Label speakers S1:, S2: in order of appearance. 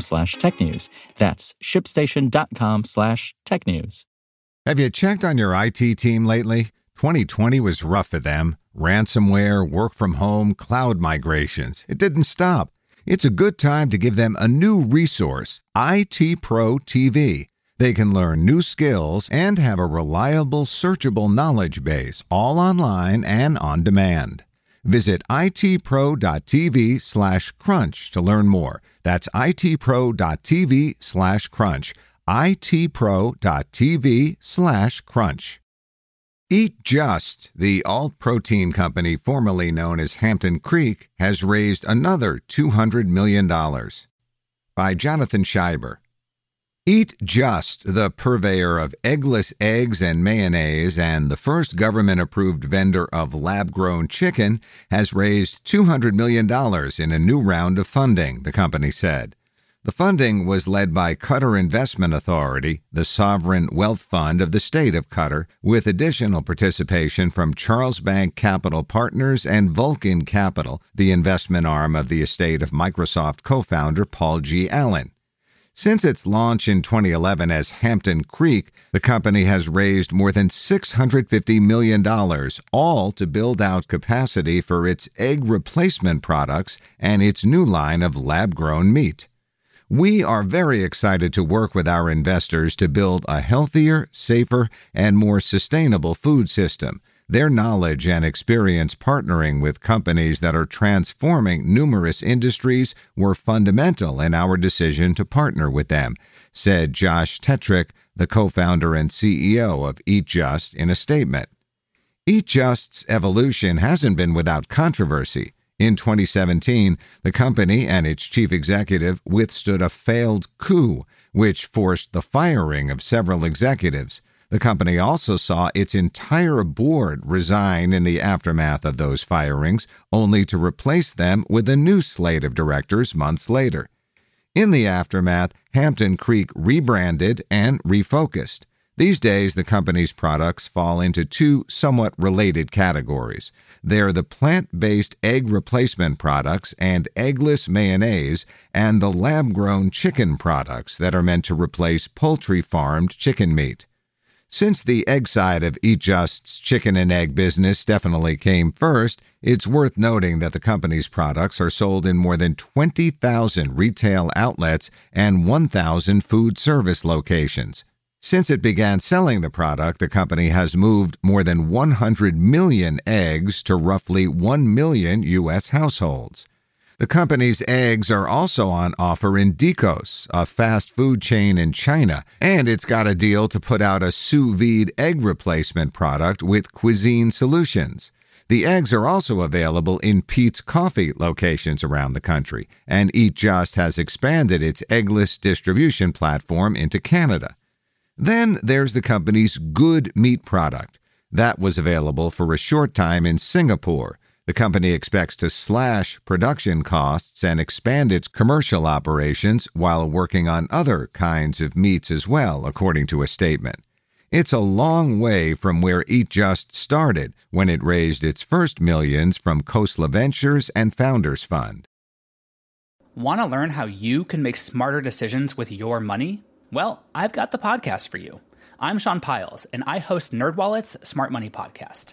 S1: slash technews. That's shipstation.com slash tech news.
S2: Have you checked on your IT team lately? 2020 was rough for them. Ransomware, work from home, cloud migrations. It didn't stop. It's a good time to give them a new resource, IT Pro TV. They can learn new skills and have a reliable, searchable knowledge base, all online and on demand. Visit itpro.tv slash crunch to learn more. That's itpro.tv slash crunch. itpro.tv slash crunch. Eat Just, the alt protein company formerly known as Hampton Creek, has raised another $200 million. By Jonathan Shieber. Eat Just, the purveyor of eggless eggs and mayonnaise and the first government approved vendor of lab grown chicken, has raised $200 million in a new round of funding, the company said. The funding was led by Qatar Investment Authority, the sovereign wealth fund of the state of Qatar, with additional participation from Charlesbank Capital Partners and Vulcan Capital, the investment arm of the estate of Microsoft co founder Paul G. Allen. Since its launch in 2011 as Hampton Creek, the company has raised more than $650 million, all to build out capacity for its egg replacement products and its new line of lab grown meat. We are very excited to work with our investors to build a healthier, safer, and more sustainable food system. Their knowledge and experience partnering with companies that are transforming numerous industries were fundamental in our decision to partner with them, said Josh Tetrick, the co founder and CEO of Eat Just, in a statement. Eat Just's evolution hasn't been without controversy. In 2017, the company and its chief executive withstood a failed coup, which forced the firing of several executives. The company also saw its entire board resign in the aftermath of those firings, only to replace them with a new slate of directors months later. In the aftermath, Hampton Creek rebranded and refocused. These days, the company's products fall into two somewhat related categories. They're the plant based egg replacement products and eggless mayonnaise, and the lab grown chicken products that are meant to replace poultry farmed chicken meat. Since the egg side of Eat Just's chicken and egg business definitely came first, it's worth noting that the company's products are sold in more than 20,000 retail outlets and 1,000 food service locations. Since it began selling the product, the company has moved more than 100 million eggs to roughly 1 million U.S. households. The company's eggs are also on offer in Dicos, a fast food chain in China, and it's got a deal to put out a sous vide egg replacement product with Cuisine Solutions. The eggs are also available in Peet's Coffee locations around the country, and Eat Just has expanded its eggless distribution platform into Canada. Then there's the company's Good Meat product. That was available for a short time in Singapore the company expects to slash production costs and expand its commercial operations while working on other kinds of meats as well, according to a statement. It's a long way from where Eat Just started when it raised its first millions from Khosla Ventures and Founders Fund.
S3: Want to learn how you can make smarter decisions with your money? Well, I've got the podcast for you. I'm Sean Pyles, and I host NerdWallet's Smart Money Podcast